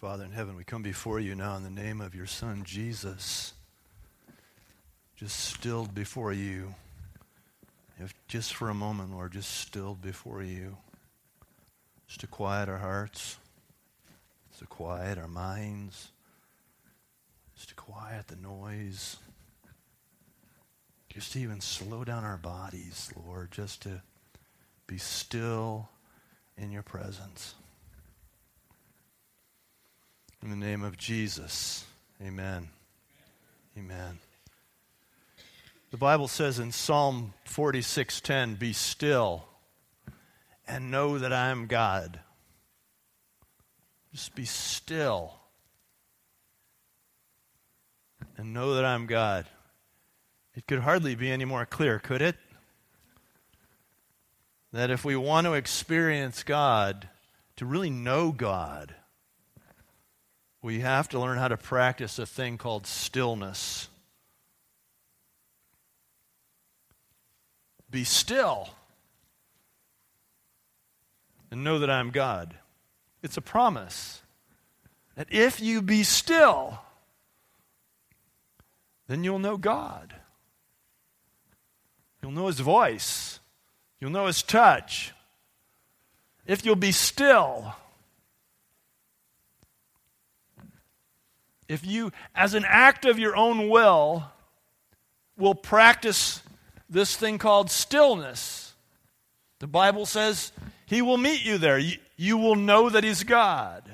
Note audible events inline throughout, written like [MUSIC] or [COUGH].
Father in heaven, we come before you now in the name of your Son, Jesus, just stilled before you. If just for a moment, Lord, just stilled before you, just to quiet our hearts, just to quiet our minds, just to quiet the noise, just to even slow down our bodies, Lord, just to be still in your presence. In the name of Jesus, amen. Amen. The Bible says in Psalm 46:10, "Be still and know that I am God." Just be still and know that I'm God. It could hardly be any more clear, could it? That if we want to experience God, to really know God, we have to learn how to practice a thing called stillness. Be still and know that I'm God. It's a promise that if you be still, then you'll know God. You'll know His voice, you'll know His touch. If you'll be still, if you, as an act of your own will, will practice this thing called stillness, the Bible says He will meet you there. You, you will know that He's God.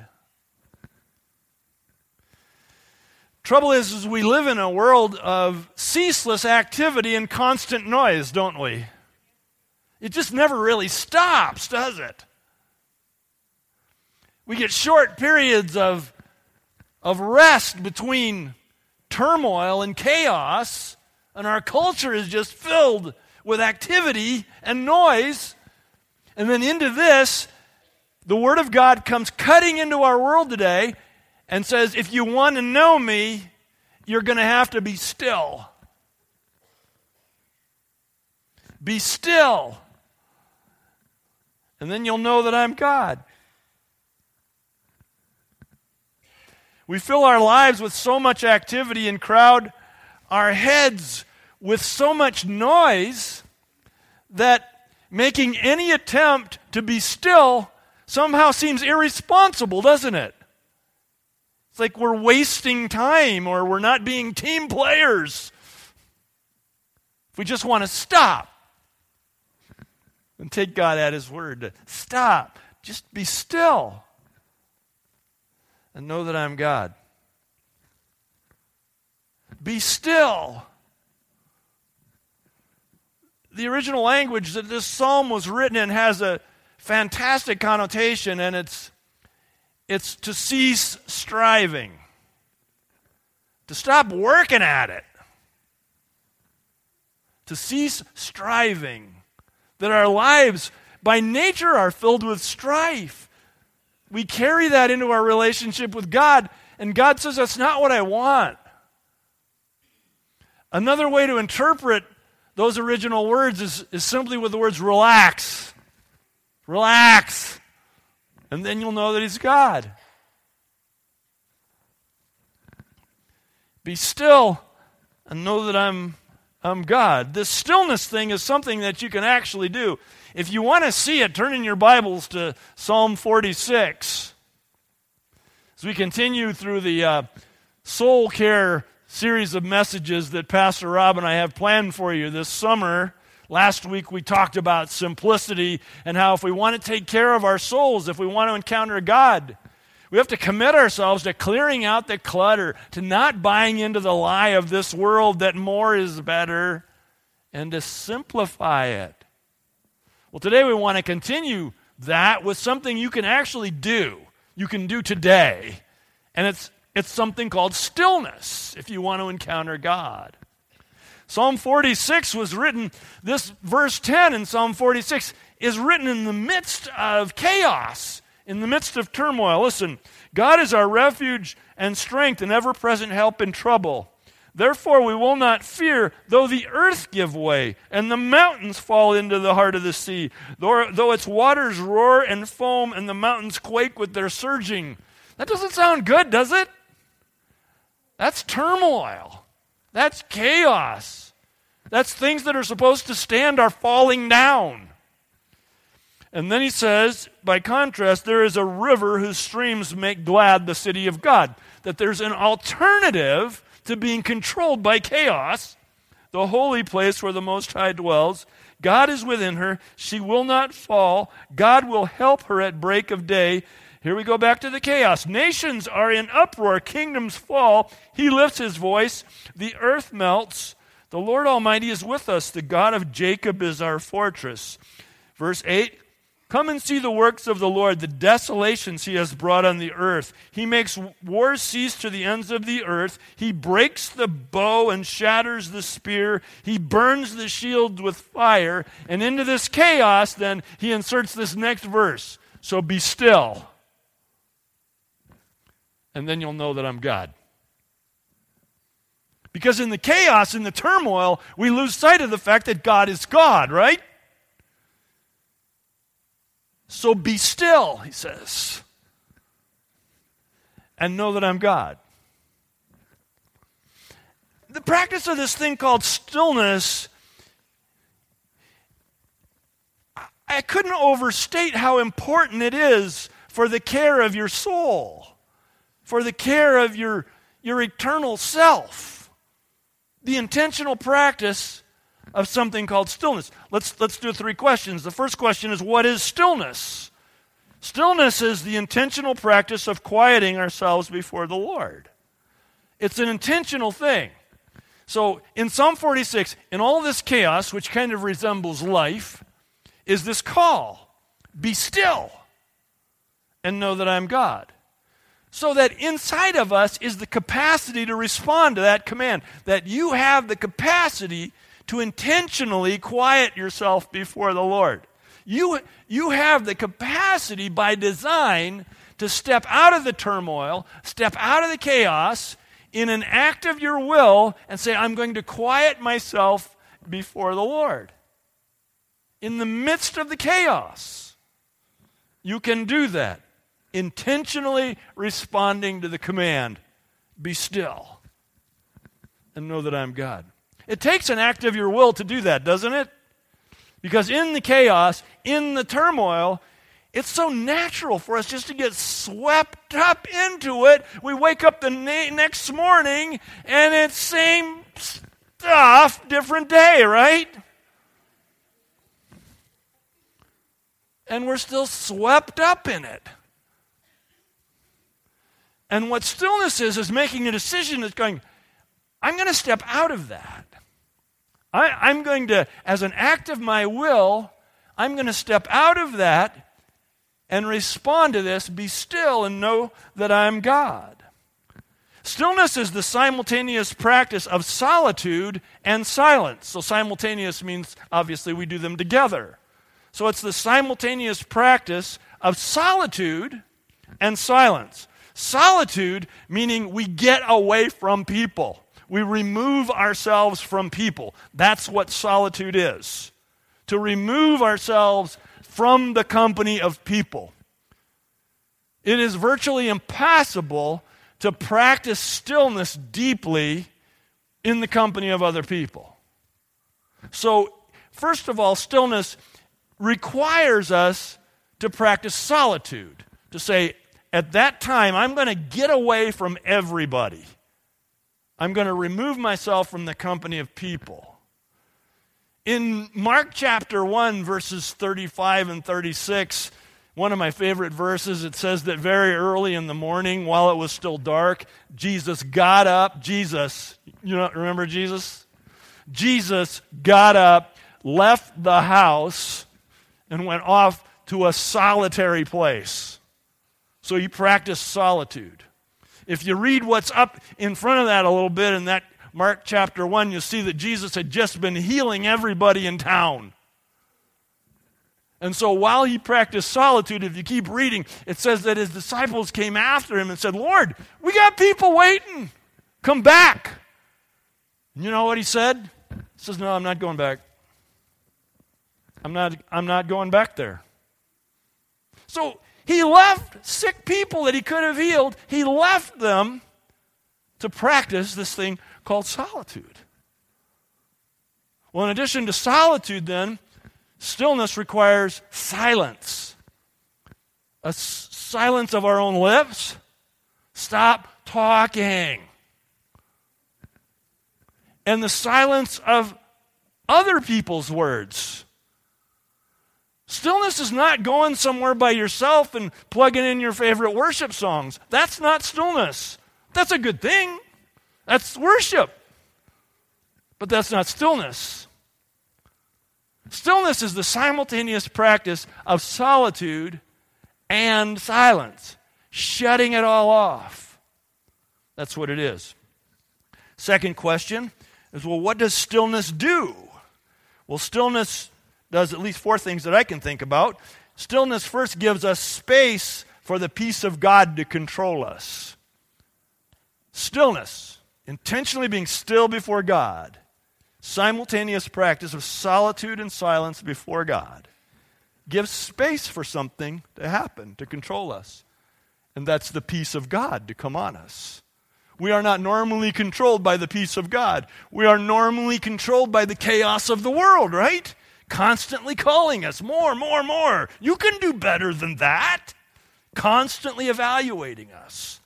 Trouble is, is, we live in a world of ceaseless activity and constant noise, don't we? It just never really stops, does it? We get short periods of of rest between turmoil and chaos, and our culture is just filled with activity and noise. And then into this, the Word of God comes cutting into our world today and says, if you want to know me, you're going to have to be still. Be still. And then you'll know that I'm God. We fill our lives with so much activity and crowd our heads with so much noise that making any attempt to be still somehow seems irresponsible, doesn't it? It's like we're wasting time or we're not being team players. If we just want to stop and take God at His word to stop, just be still and know that I'm God. Be still. The original language that this psalm was written in has a fantastic connotation, and it's, it's to cease striving, to stop working at it, to cease striving. That our lives, by nature, are filled with strife we carry that into our relationship with God, and God says, That's not what I want. Another way to interpret those original words is, is simply with the words relax. Relax. And then you'll know that He's God. Be still and know that I'm, I'm God. This stillness thing is something that you can actually do. If you want to see it, turn in your Bibles to Psalm 46. As we continue through the uh, soul care series of messages that Pastor Rob and I have planned for you this summer, last week we talked about simplicity and how if we want to take care of our souls, if we want to encounter God, we have to commit ourselves to clearing out the clutter, to not buying into the lie of this world that more is better, and to simplify it. Well, today we want to continue that with something you can actually do. You can do today. And it's, it's something called stillness if you want to encounter God. Psalm 46 was written, this verse 10 in Psalm 46 is written in the midst of chaos, in the midst of turmoil. Listen, God is our refuge and strength and ever present help in trouble. Therefore, we will not fear, though the earth give way and the mountains fall into the heart of the sea, though, though its waters roar and foam and the mountains quake with their surging. That doesn't sound good, does it? That's turmoil. That's chaos. That's things that are supposed to stand are falling down. And then he says, by contrast, there is a river whose streams make glad the city of God. That there's an alternative to being controlled by chaos, the holy place where the Most High dwells. God is within her. She will not fall. God will help her at break of day. Here we go back to the chaos. Nations are in uproar, kingdoms fall. He lifts his voice, the earth melts. The Lord Almighty is with us. The God of Jacob is our fortress. Verse 8 Come and see the works of the Lord, the desolations he has brought on the earth. He makes war cease to the ends of the earth. He breaks the bow and shatters the spear. He burns the shield with fire. And into this chaos, then, he inserts this next verse. So be still. And then you'll know that I'm God. Because in the chaos, in the turmoil, we lose sight of the fact that God is God, right? So be still, he says, and know that I'm God. The practice of this thing called stillness, I couldn't overstate how important it is for the care of your soul, for the care of your, your eternal self. The intentional practice of something called stillness. Let's, let's do three questions. The first question is what is stillness? Stillness is the intentional practice of quieting ourselves before the Lord. It's an intentional thing. So in Psalm 46, in all this chaos, which kind of resembles life, is this call be still and know that I'm God. So that inside of us is the capacity to respond to that command, that you have the capacity to intentionally quiet yourself before the Lord. You, you have the capacity by design to step out of the turmoil, step out of the chaos in an act of your will and say, I'm going to quiet myself before the Lord. In the midst of the chaos, you can do that, intentionally responding to the command be still and know that I'm God. It takes an act of your will to do that, doesn't it? Because in the chaos, in the turmoil, it's so natural for us just to get swept up into it. We wake up the na- next morning and it's same stuff, different day, right? And we're still swept up in it. And what stillness is, is making a decision that's going, I'm going to step out of that. I, am going to, as an act of my will, I'm going to step out of that and respond to this, be still, and know that I'm God. Stillness is the simultaneous practice of solitude and silence. So, simultaneous means obviously we do them together. So, it's the simultaneous practice of solitude and silence. Solitude meaning we get away from people. We remove ourselves from people. That's what solitude is to remove ourselves from the company of people. It is virtually impossible to practice stillness deeply in the company of other people. So, first of all, stillness requires us to practice solitude, to say, at that time, I'm going to get away from everybody. I'm going to remove myself from the company of people. In Mark chapter 1, verses 35 and 36, one of my favorite verses, it says that very early in the morning, while it was still dark, Jesus got up. Jesus, you know, remember Jesus? Jesus got up, left the house, and went off to a solitary place. So he practiced solitude. If you read what's up in front of that a little bit in that Mark chapter 1, you'll see that Jesus had just been healing everybody in town. And so while he practiced solitude, if you keep reading, it says that his disciples came after him and said, Lord, we got people waiting. Come back. And you know what he said? He says, No, I'm not going back. I'm not, I'm not going back there. So He left sick people that he could have healed, he left them to practice this thing called solitude. Well, in addition to solitude, then, stillness requires silence a s- silence of our own lips. Stop talking. And the silence of other people's words. Stillness is not going somewhere by yourself and plugging in your favorite worship songs. That's not stillness. That's a good thing. That's worship. But that's not stillness. Stillness is the simultaneous practice of solitude and silence, shutting it all off. That's what it is. Second question is well, what does stillness do? Well, stillness does at least four things that I can think about. Stillness first gives us space for the peace of God to control us. Stillness, intentionally being still before God, simultaneous practice of solitude and silence before God, gives space for something to happen, to control us. And that's the peace of God to come on us. We are not normally controlled by the peace of God. We are normally controlled by the chaos of the world, right? Constantly calling us more, more, more. You can do better than that. Constantly evaluating us.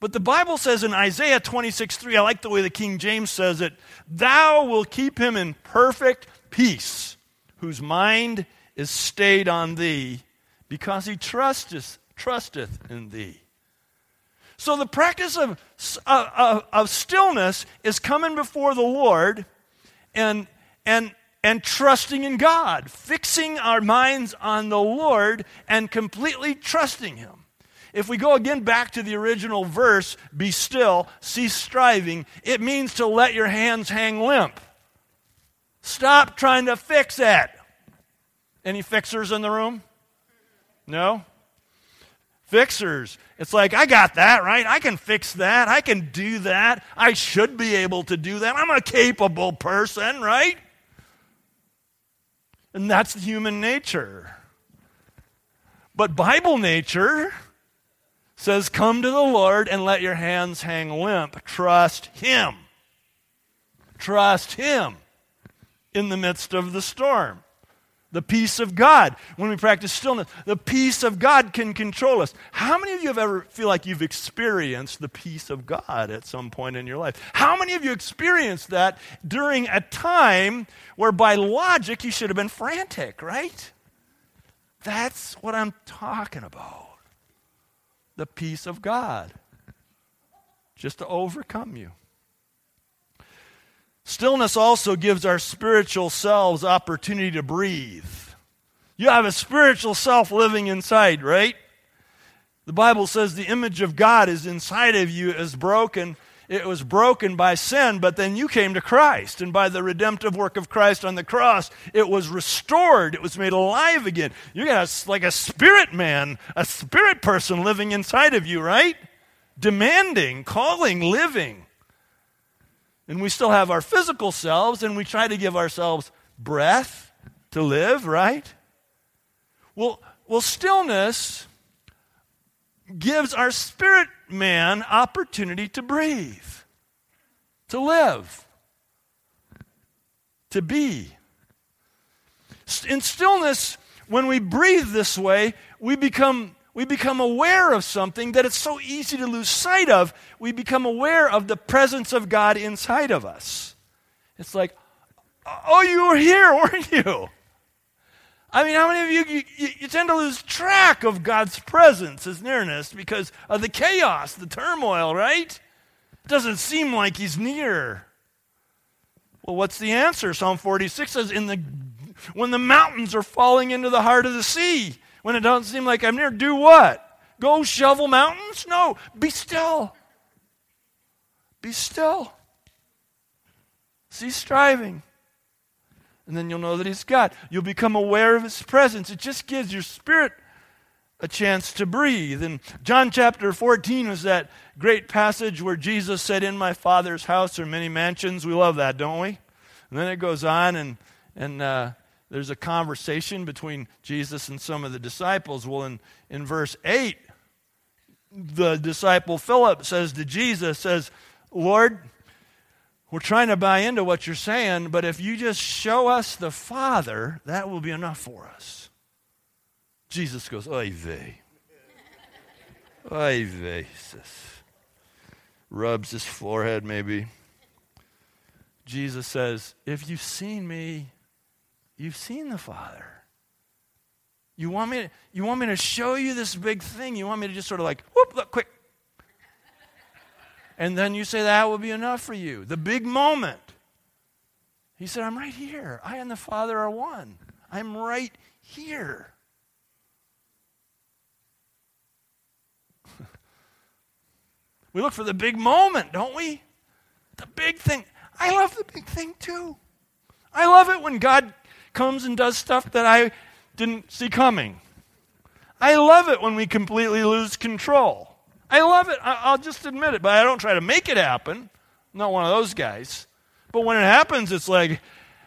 But the Bible says in Isaiah 26 3, I like the way the King James says it, Thou will keep him in perfect peace, whose mind is stayed on thee, because he trusteth, trusteth in thee. So the practice of, of, uh, uh, of stillness is coming before the Lord and, and, and trusting in God, fixing our minds on the Lord and completely trusting Him. If we go again back to the original verse, be still, cease striving, it means to let your hands hang limp. Stop trying to fix it. Any fixers in the room? No? Fixers. It's like, I got that, right? I can fix that. I can do that. I should be able to do that. I'm a capable person, right? And that's human nature. But Bible nature says, Come to the Lord and let your hands hang limp. Trust Him. Trust Him in the midst of the storm. The peace of God. When we practice stillness, the peace of God can control us. How many of you have ever feel like you've experienced the peace of God at some point in your life? How many of you experienced that during a time where by logic you should have been frantic, right? That's what I'm talking about. The peace of God. Just to overcome you. Stillness also gives our spiritual selves opportunity to breathe. You have a spiritual self living inside, right? The Bible says the image of God is inside of you is broken. It was broken by sin, but then you came to Christ. And by the redemptive work of Christ on the cross, it was restored. It was made alive again. You got like a spirit man, a spirit person living inside of you, right? Demanding, calling, living. And we still have our physical selves, and we try to give ourselves breath to live, right? Well, well stillness gives our spirit man opportunity to breathe, to live, to be. In stillness, when we breathe this way, we become we become aware of something that it's so easy to lose sight of. We become aware of the presence of God inside of us. It's like, oh, you were here, [LAUGHS] weren't you? I mean, how many of you, you, you, tend to lose track of God's presence, His nearness, because of the chaos, the turmoil, right? It doesn't seem like He's near. Well, what's the answer? Psalm 46 says, In the, when the mountains are falling into the heart of the sea, when it doesn't seem like I'm near, do what? Go shovel mountains? No, be still. Be still. Cease striving. And then you'll know that He's God. You'll become aware of His presence. It just gives your spirit a chance to breathe. And John chapter 14 was that great passage where Jesus said, In my Father's house are many mansions. We love that, don't we? And then it goes on, and, and uh, there's a conversation between Jesus and some of the disciples. Well, in, in verse 8, the disciple Philip says to Jesus, says, Lord, we're trying to buy into what you're saying, but if you just show us the Father, that will be enough for us. Jesus goes, Oy vey. Oy vey, Rubs his forehead, maybe. Jesus says, If you've seen me, you've seen the Father. You want me to, you want me to show you this big thing? You want me to just sort of like, whoop, look, quick. And then you say that will be enough for you. The big moment. He said, I'm right here. I and the Father are one. I'm right here. [LAUGHS] we look for the big moment, don't we? The big thing. I love the big thing too. I love it when God comes and does stuff that I didn't see coming. I love it when we completely lose control. I love it. I'll just admit it, but I don't try to make it happen. I'm not one of those guys. But when it happens, it's like,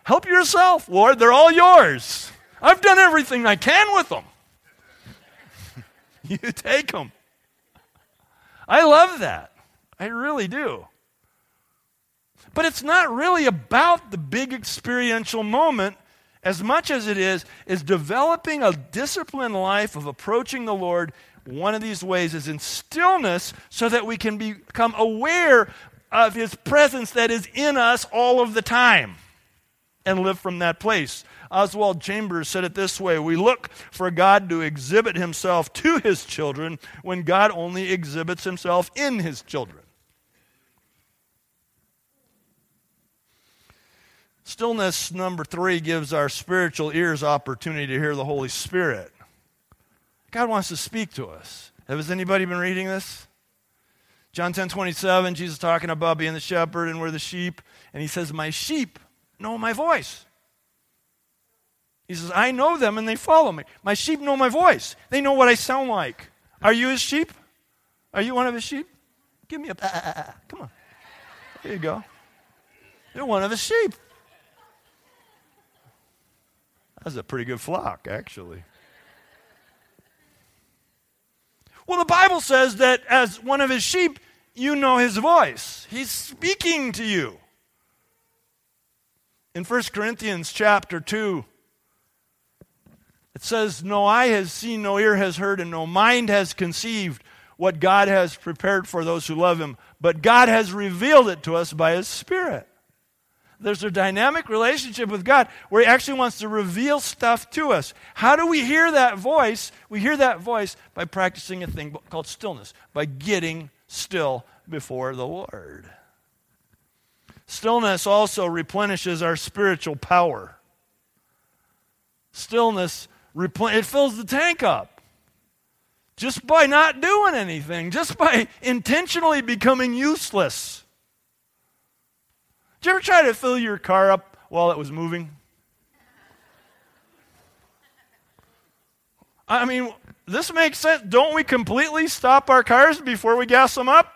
help yourself, Lord. They're all yours. I've done everything I can with them. [LAUGHS] you take them. I love that. I really do. But it's not really about the big experiential moment as much as it is is developing a disciplined life of approaching the Lord. One of these ways is in stillness so that we can become aware of his presence that is in us all of the time and live from that place. Oswald Chambers said it this way We look for God to exhibit himself to his children when God only exhibits himself in his children. Stillness, number three, gives our spiritual ears opportunity to hear the Holy Spirit. God wants to speak to us. Has anybody been reading this? John 10 27, Jesus talking about being the shepherd and we're the sheep. And he says, My sheep know my voice. He says, I know them and they follow me. My sheep know my voice. They know what I sound like. Are you his sheep? Are you one of his sheep? Give me a. Ah, ah, ah. Come on. There you go. You're one of his sheep. That's a pretty good flock, actually. Well, the Bible says that as one of his sheep, you know his voice. He's speaking to you. In 1 Corinthians chapter 2, it says, No eye has seen, no ear has heard, and no mind has conceived what God has prepared for those who love him, but God has revealed it to us by his Spirit there's a dynamic relationship with God where He actually wants to reveal stuff to us. How do we hear that voice? We hear that voice by practicing a thing called stillness, by getting still before the Lord. Stillness also replenishes our spiritual power. Stillness, it fills the tank up. Just by not doing anything, just by intentionally becoming useless. Did you ever try to fill your car up while it was moving? I mean, this makes sense. Don't we completely stop our cars before we gas them up?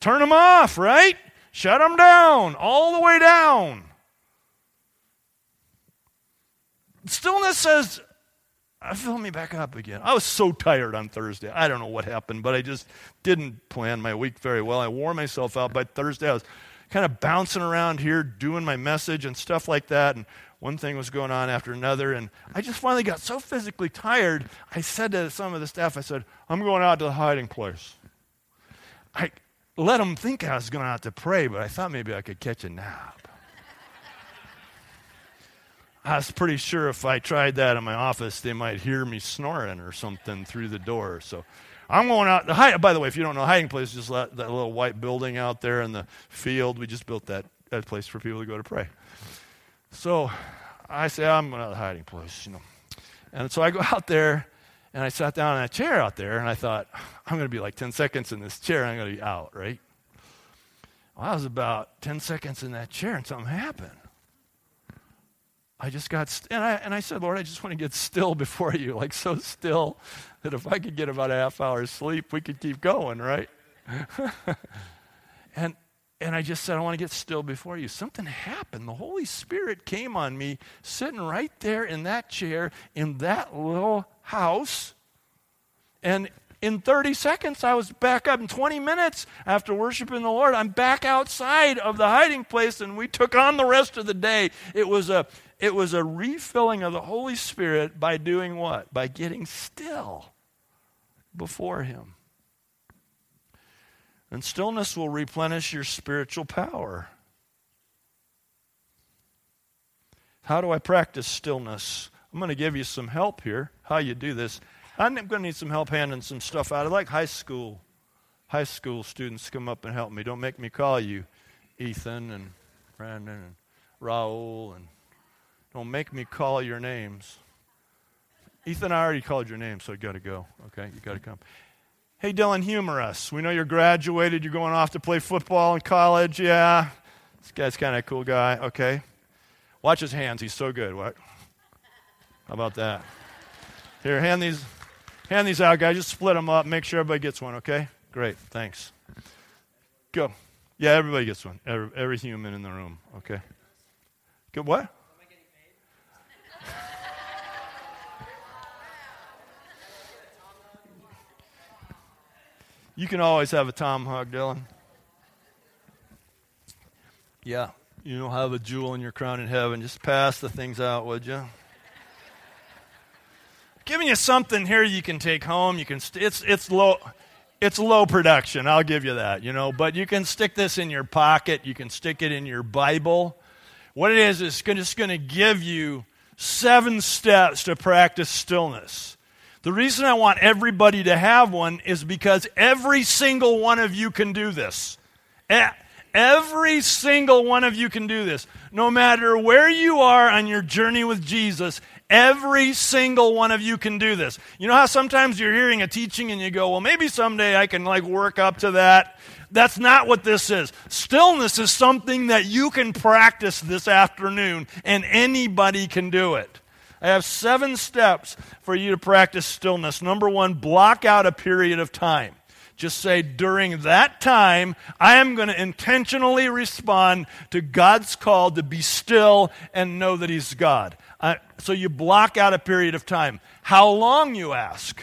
Turn them off, right? Shut them down, all the way down. Stillness says, uh, fill me back up again. I was so tired on Thursday. I don't know what happened, but I just didn't plan my week very well. I wore myself out by Thursday. I was kind of bouncing around here doing my message and stuff like that. And one thing was going on after another. And I just finally got so physically tired, I said to some of the staff, I said, I'm going out to the hiding place. I let them think I was going out to pray, but I thought maybe I could catch a nap. I was pretty sure if I tried that in my office, they might hear me snoring or something through the door. So I'm going out. Hide, by the way, if you don't know, hiding place is just that, that little white building out there in the field. We just built that, that place for people to go to pray. So I say, I'm going to the hiding place, you know. And so I go [LAUGHS] out there and I sat down in a chair out there and I thought, I'm going to be like 10 seconds in this chair I'm going to be out, right? Well, I was about 10 seconds in that chair and something happened. I just got, st- and, I, and I said, Lord, I just want to get still before you, like so still that if I could get about a half hour's sleep, we could keep going, right? [LAUGHS] and and I just said, I want to get still before you. Something happened. The Holy Spirit came on me sitting right there in that chair in that little house. And in 30 seconds, I was back up. In 20 minutes after worshiping the Lord, I'm back outside of the hiding place, and we took on the rest of the day. It was a, it was a refilling of the Holy Spirit by doing what? By getting still before Him. And stillness will replenish your spiritual power. How do I practice stillness? I'm going to give you some help here, how you do this. I'm going to need some help handing some stuff out. I'd like high school, high school students come up and help me. Don't make me call you Ethan and Brandon and Raul, and don't make me call your names. Ethan, I already called your name, so you got to go. Okay, you got to come. Hey, Dylan, humor us. We know you're graduated. You're going off to play football in college. Yeah. This guy's kind of a cool guy. Okay. Watch his hands. He's so good. What? How about that? Here, hand these, hand these out, guys. Just split them up. Make sure everybody gets one. Okay. Great. Thanks. Go. Yeah, everybody gets one. Every, every human in the room. Okay. Good. What? You can always have a Tom hug, Dylan. Yeah, you don't have a jewel in your crown in heaven. Just pass the things out, would you? Giving you something here you can take home. You can st- it's it's low it's low production. I'll give you that, you know, but you can stick this in your pocket. You can stick it in your Bible. What it is is just going to give you seven steps to practice stillness. The reason I want everybody to have one is because every single one of you can do this. Every single one of you can do this. No matter where you are on your journey with Jesus, every single one of you can do this. You know how sometimes you're hearing a teaching and you go, well, maybe someday I can like work up to that. That's not what this is. Stillness is something that you can practice this afternoon, and anybody can do it. I have seven steps for you to practice stillness. Number one, block out a period of time. Just say, during that time, I am going to intentionally respond to God's call to be still and know that He's God. Uh, so you block out a period of time. How long, you ask?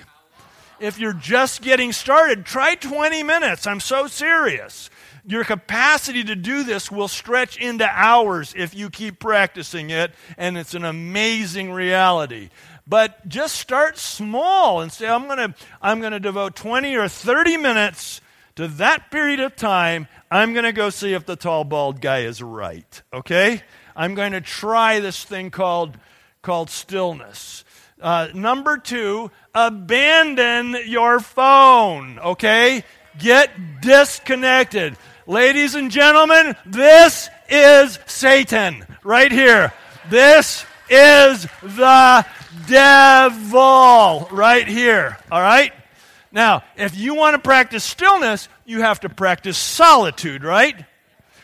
If you're just getting started, try 20 minutes. I'm so serious. Your capacity to do this will stretch into hours if you keep practicing it, and it's an amazing reality. But just start small and say, I'm going to I'm going to devote 20 or 30 minutes to that period of time. I'm going to go see if the tall, bald guy is right. Okay? I'm going to try this thing called, called stillness. Uh, number two, abandon your phone. Okay? Get disconnected. Ladies and gentlemen, this is Satan right here. This is the devil right here. All right? Now, if you want to practice stillness, you have to practice solitude, right?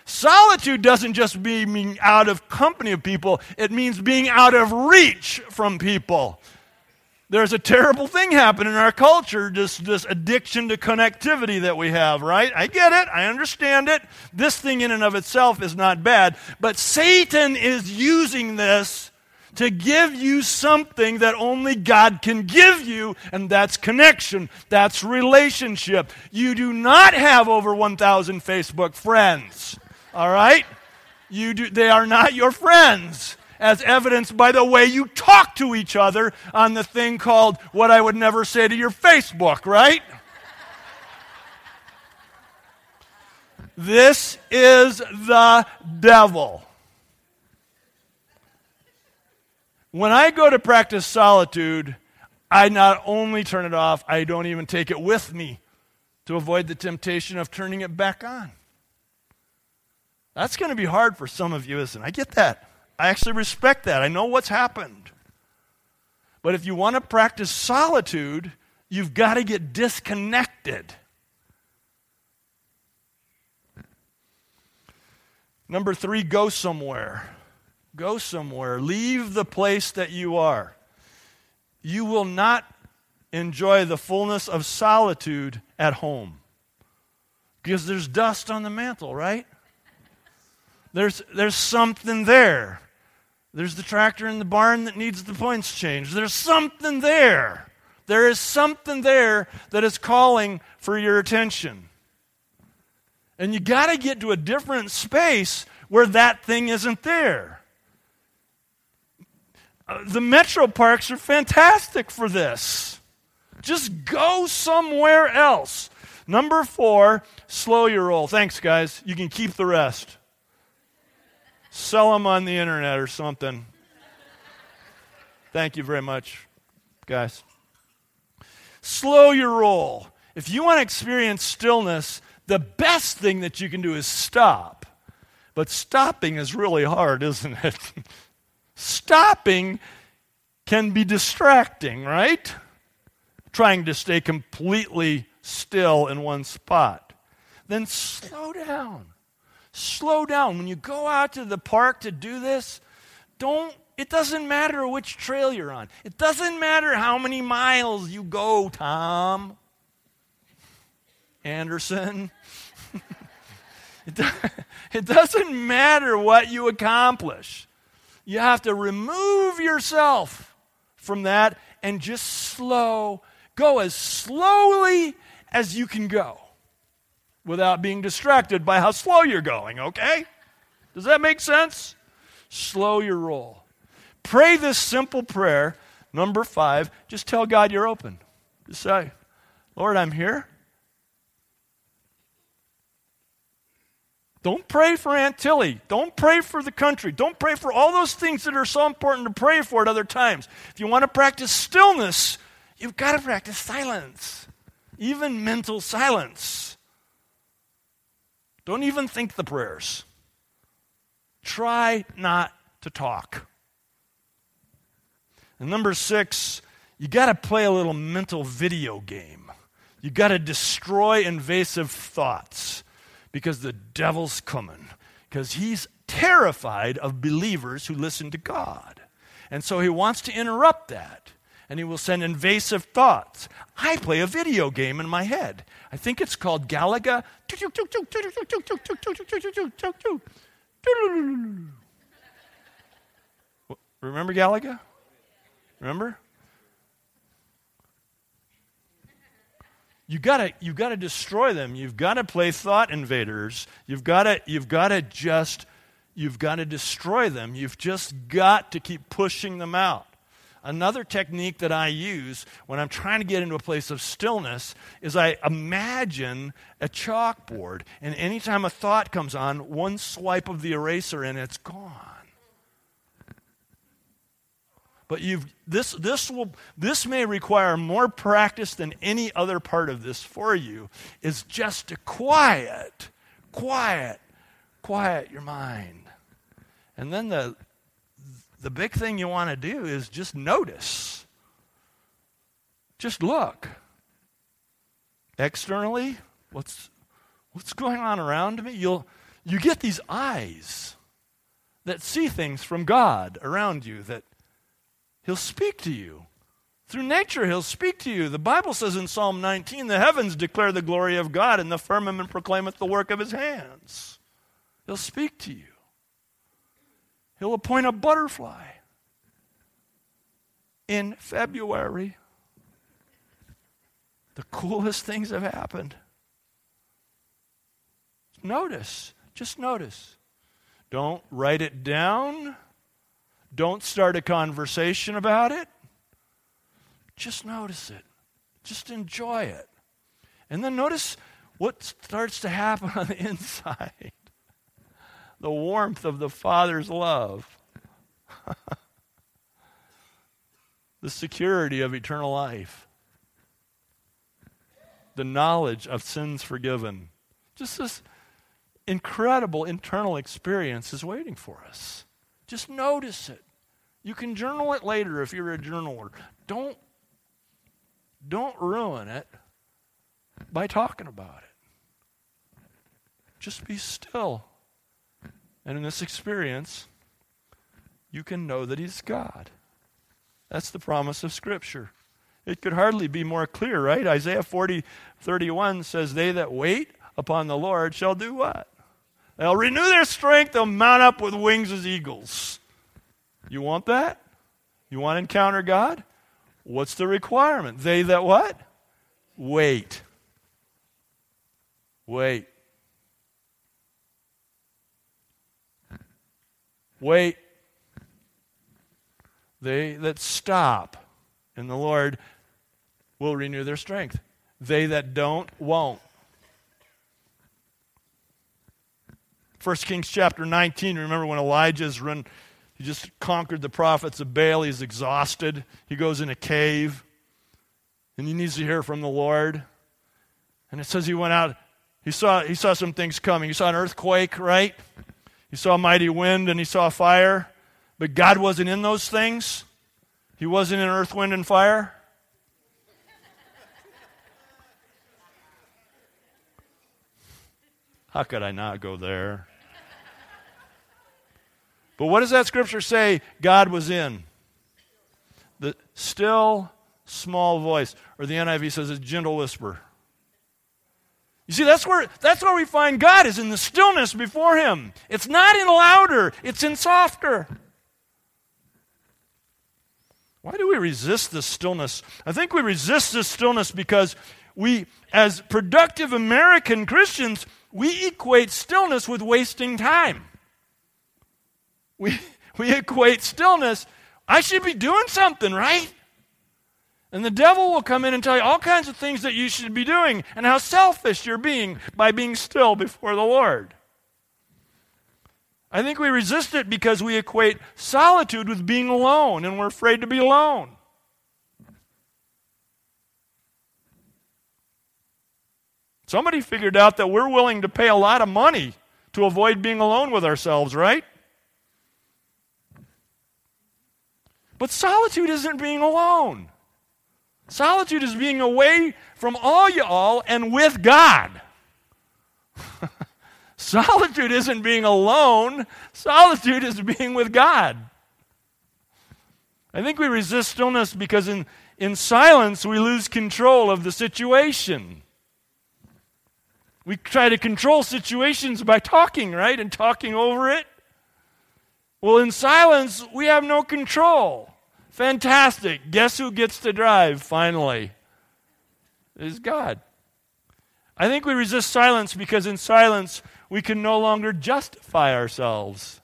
Solitude doesn't just mean out of company of people, it means being out of reach from people there's a terrible thing happening in our culture, just this addiction to connectivity that we have, right? I get it. I understand it. This thing in and of itself is not bad. But Satan is using this to give you something that only God can give you, and that's connection. That's relationship. You do not have over 1,000 Facebook friends, all right? You do, they are not your friends as evidenced by the way you talk to each other on the thing called what I would never say to your Facebook, right? This is the devil. When I go to practice solitude, I not only turn it off, I don't even take it with me to avoid the temptation of turning it back on. That's going to be hard for some of you, isn't it? I get that. I actually respect that. I know what's happened. But if you want to practice solitude, you've got to get disconnected. Number three, go somewhere. Go somewhere. Leave the place that you are. You will not enjoy the fullness of solitude at home because there's dust on the mantle, right? There's, there's something there. There's the tractor in the barn that needs the points changed. There's something there. There is something there that is calling for your attention. And you got to get to a different space where that thing isn't there. Uh, the metro parks are fantastic for this. Just go somewhere else. Number four, slow your roll. Thanks, guys. You can keep the rest. Sell them on the internet or something. Thank you very much, guys. Slow your roll. If you want to experience stillness, the best thing that you can do is stop. But stopping is really hard, isn't it? [LAUGHS] stopping can be distracting, right? Trying to stay completely still in one spot. Then slow down. Slow down. When you go out to the park to do this, don't it doesn't matter which trail you're on. It doesn't matter how many miles you go, Tom. Anderson. [LAUGHS] it, do, it doesn't matter what you accomplish. You have to remove yourself from that and just slow. Go as slowly as you can go without being distracted by how slow you're going, okay? Does that make sense? Slow your roll. Pray this simple prayer. Number five, just tell God you're open. Just say, Lord, I'm here. Don't pray for Aunt Tilly. Don't pray for the country. Don't pray for all those things that are so important to pray for at other times. If you want to practice stillness, you've got to practice silence, even mental silence. Don't even think the prayers. Try not to talk. And number six, you got to play a little mental video game. You got to destroy invasive thoughts because the devil's coming. Because he's terrified of believers who listen to God. And so he wants to interrupt that. And he will send invasive thoughts. I play a video game in my head. I think it's called Galaga. Remember Galaga? Remember? You gotta you gotta destroy them. You've got to play thought invaders. You've got to you've got to just you've got to destroy them. You've just got to keep pushing them out. Another technique that I use when I'm trying to get into a place of stillness is I imagine a chalkboard, and anytime a thought comes on, one swipe of the eraser and it's gone. But you've, this, this, will, this may require more practice than any other part of this for you, is just to quiet, quiet, quiet your mind. And then the, the big thing you want to do is just notice. Just look. Externally, what's, what's going on around me? You'll, you get these eyes that see things from God around you that He'll speak to you. Through nature, He'll speak to you. The Bible says in Psalm 19, the heavens declare the glory of God, and the firmament proclaimeth the work of His hands. He'll speak to you. He'll appoint a butterfly in February. The coolest things have happened. Notice, just notice. Don't write it down. Don't start a conversation about it. Just notice it. Just enjoy it. And then notice what starts to happen [LAUGHS] on the inside the warmth of the Father's love, [LAUGHS] the security of eternal life, the knowledge of sins forgiven. Just this incredible internal experience is waiting for us. Just notice it. You can journal it later if you're a journaler. Don't don't ruin it by talking about it. Just be still. And in this experience, you can know that He's God. That's the promise of Scripture. It could hardly be more clear, right? Isaiah 40, 31 says, They that wait upon the Lord shall do what? They'll renew their strength. They'll mount up with wings as eagles. You want that? You want to encounter God? What's the requirement? They that what? Wait. Wait. Wait. They that stop in the Lord will renew their strength. They that don't won't. 1 Kings chapter 19, remember when Elijah's run, he just conquered the prophets of Baal. He's exhausted. He goes in a cave and he needs to hear from the Lord. And it says he went out, he saw, he saw some things coming. He saw an earthquake, right? He saw a mighty wind and he saw fire. But God wasn't in those things. He wasn't in earth, wind, and fire. How could I not go there? But what does that scripture say God was in? The still small voice. Or the NIV says a gentle whisper. You see, that's where, that's where we find God is in the stillness before Him. It's not in louder, it's in softer. Why do we resist this stillness? I think we resist this stillness because we, as productive American Christians, we equate stillness with wasting time. We, [LAUGHS] we equate stillness, I should be doing something, right? And the devil will come in and tell you all kinds of things that you should be doing and how selfish you're being by being still before the Lord. I think we resist it because we equate solitude with being alone and we're afraid to be alone. Somebody figured out that we're willing to pay a lot of money to avoid being alone with ourselves, right? But solitude isn't being alone. Solitude is being away from all you all and with God. [LAUGHS] solitude isn't being alone, solitude is being with God. I think we resist stillness because in, in silence we lose control of the situation. We try to control situations by talking, right? And talking over it. Well, in silence, we have no control. Fantastic. Guess who gets to drive finally? Is God. I think we resist silence because in silence we can no longer justify ourselves.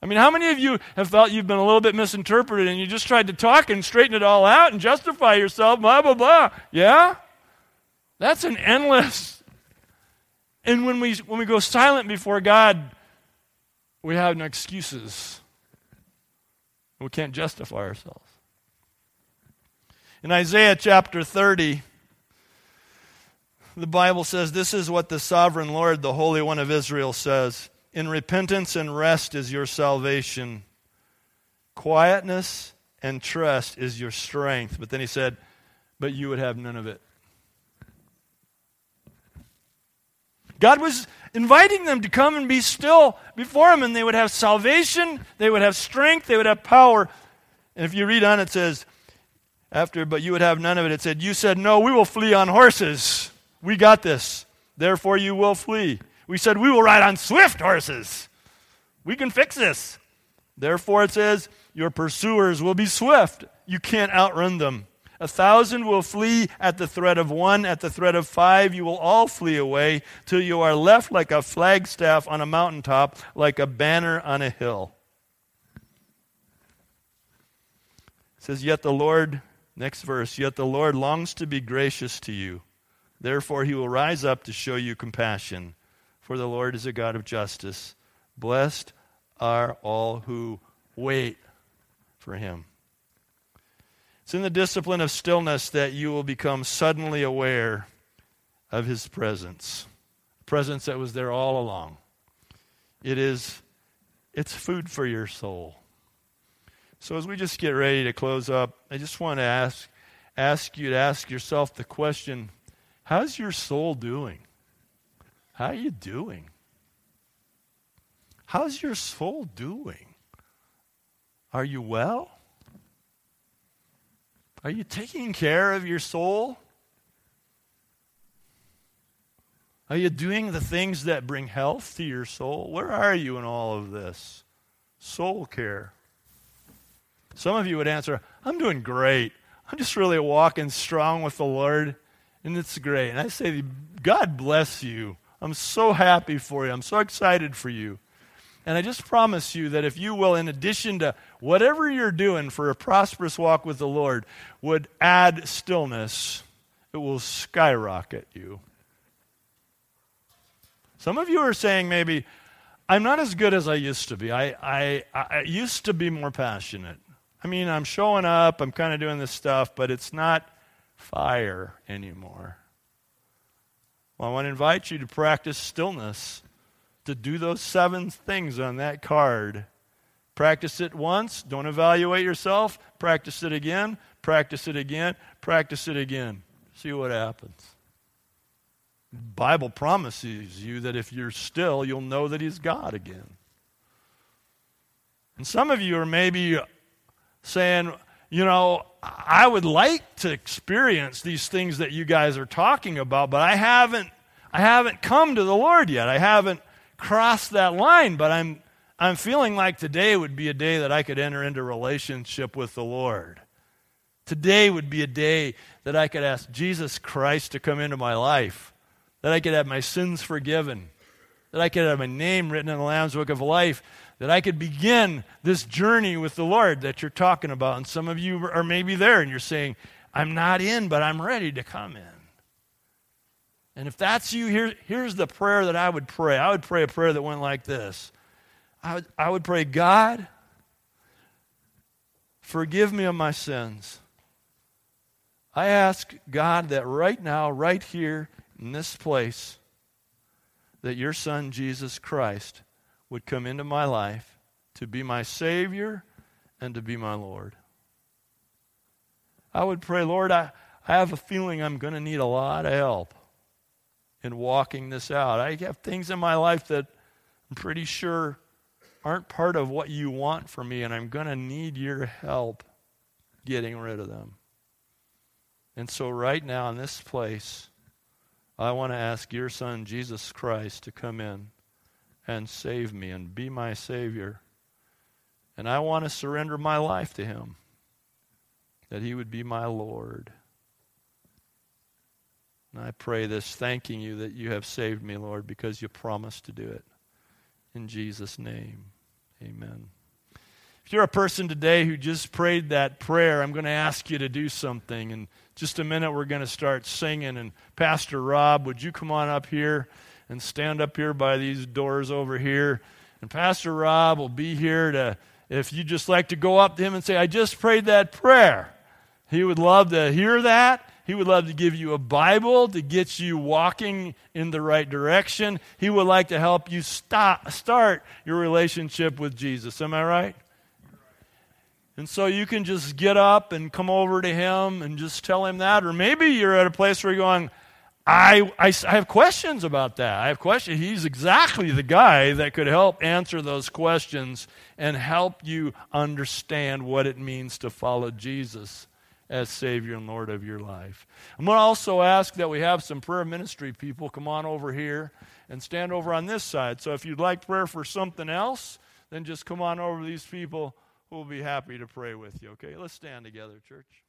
I mean, how many of you have felt you've been a little bit misinterpreted and you just tried to talk and straighten it all out and justify yourself, blah, blah, blah? Yeah? That's an endless and when we, when we go silent before God, we have no excuses. We can't justify ourselves. In Isaiah chapter 30, the Bible says, This is what the sovereign Lord, the Holy One of Israel, says In repentance and rest is your salvation, quietness and trust is your strength. But then he said, But you would have none of it. God was inviting them to come and be still before Him, and they would have salvation, they would have strength, they would have power. And if you read on, it says, after, but you would have none of it, it said, You said, No, we will flee on horses. We got this. Therefore, you will flee. We said, We will ride on swift horses. We can fix this. Therefore, it says, Your pursuers will be swift. You can't outrun them. A thousand will flee at the threat of one, at the threat of five, you will all flee away, till you are left like a flagstaff on a mountaintop, like a banner on a hill. It says, Yet the Lord, next verse, yet the Lord longs to be gracious to you. Therefore, he will rise up to show you compassion, for the Lord is a God of justice. Blessed are all who wait for him. It's in the discipline of stillness that you will become suddenly aware of his presence. a Presence that was there all along. It is it's food for your soul. So as we just get ready to close up, I just want to ask ask you to ask yourself the question, how's your soul doing? How are you doing? How's your soul doing? Are you well? Are you taking care of your soul? Are you doing the things that bring health to your soul? Where are you in all of this? Soul care. Some of you would answer, I'm doing great. I'm just really walking strong with the Lord, and it's great. And I say, God bless you. I'm so happy for you. I'm so excited for you. And I just promise you that if you will, in addition to whatever you're doing for a prosperous walk with the Lord, would add stillness, it will skyrocket you. Some of you are saying maybe, I'm not as good as I used to be. I, I, I used to be more passionate. I mean, I'm showing up, I'm kind of doing this stuff, but it's not fire anymore. Well, I want to invite you to practice stillness, to do those seven things on that card. Practice it once, don't evaluate yourself, practice it again, practice it again, practice it again. See what happens. Bible promises you that if you're still, you'll know that He's God again. And some of you are maybe saying, you know, I would like to experience these things that you guys are talking about, but I haven't I haven't come to the Lord yet. I haven't crossed that line, but I'm I'm feeling like today would be a day that I could enter into relationship with the Lord. Today would be a day that I could ask Jesus Christ to come into my life that I could have my sins forgiven, that I could have my name written in the Lamb's Book of Life, that I could begin this journey with the Lord that you're talking about. And some of you are maybe there and you're saying, I'm not in, but I'm ready to come in. And if that's you, here, here's the prayer that I would pray. I would pray a prayer that went like this I would, I would pray, God, forgive me of my sins. I ask God that right now, right here, in this place that your son, Jesus Christ, would come into my life to be my Savior and to be my Lord. I would pray, Lord, I, I have a feeling I'm going to need a lot of help in walking this out. I have things in my life that I'm pretty sure aren't part of what you want for me, and I'm going to need your help getting rid of them. And so, right now, in this place, I want to ask your Son, Jesus Christ, to come in and save me and be my Savior. And I want to surrender my life to Him, that He would be my Lord. And I pray this thanking you that you have saved me, Lord, because you promised to do it. In Jesus' name, amen. If you're a person today who just prayed that prayer, I'm going to ask you to do something. And just a minute, we're going to start singing. And Pastor Rob, would you come on up here and stand up here by these doors over here? And Pastor Rob will be here to, if you just like to go up to him and say, I just prayed that prayer. He would love to hear that. He would love to give you a Bible to get you walking in the right direction. He would like to help you stop, start your relationship with Jesus. Am I right? And so you can just get up and come over to him and just tell him that. Or maybe you're at a place where you're going, I, I, I, have questions about that. I have questions. He's exactly the guy that could help answer those questions and help you understand what it means to follow Jesus as Savior and Lord of your life. I'm going to also ask that we have some prayer ministry people come on over here and stand over on this side. So if you'd like prayer for something else, then just come on over these people We'll be happy to pray with you, okay? Let's stand together, church.